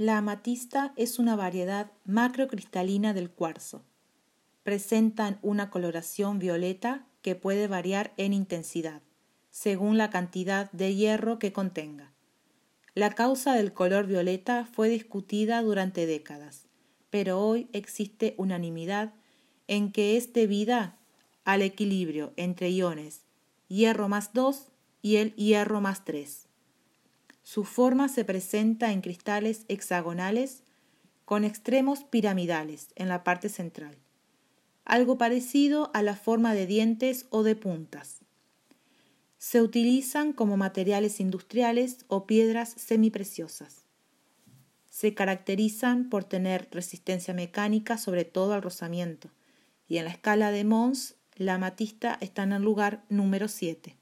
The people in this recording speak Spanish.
La amatista es una variedad macrocristalina del cuarzo. Presentan una coloración violeta que puede variar en intensidad, según la cantidad de hierro que contenga. La causa del color violeta fue discutida durante décadas, pero hoy existe unanimidad en que es debida al equilibrio entre iones hierro más 2 y el hierro más 3. Su forma se presenta en cristales hexagonales con extremos piramidales en la parte central, algo parecido a la forma de dientes o de puntas. Se utilizan como materiales industriales o piedras semipreciosas. Se caracterizan por tener resistencia mecánica sobre todo al rozamiento, y en la escala de Mons la amatista está en el lugar número 7.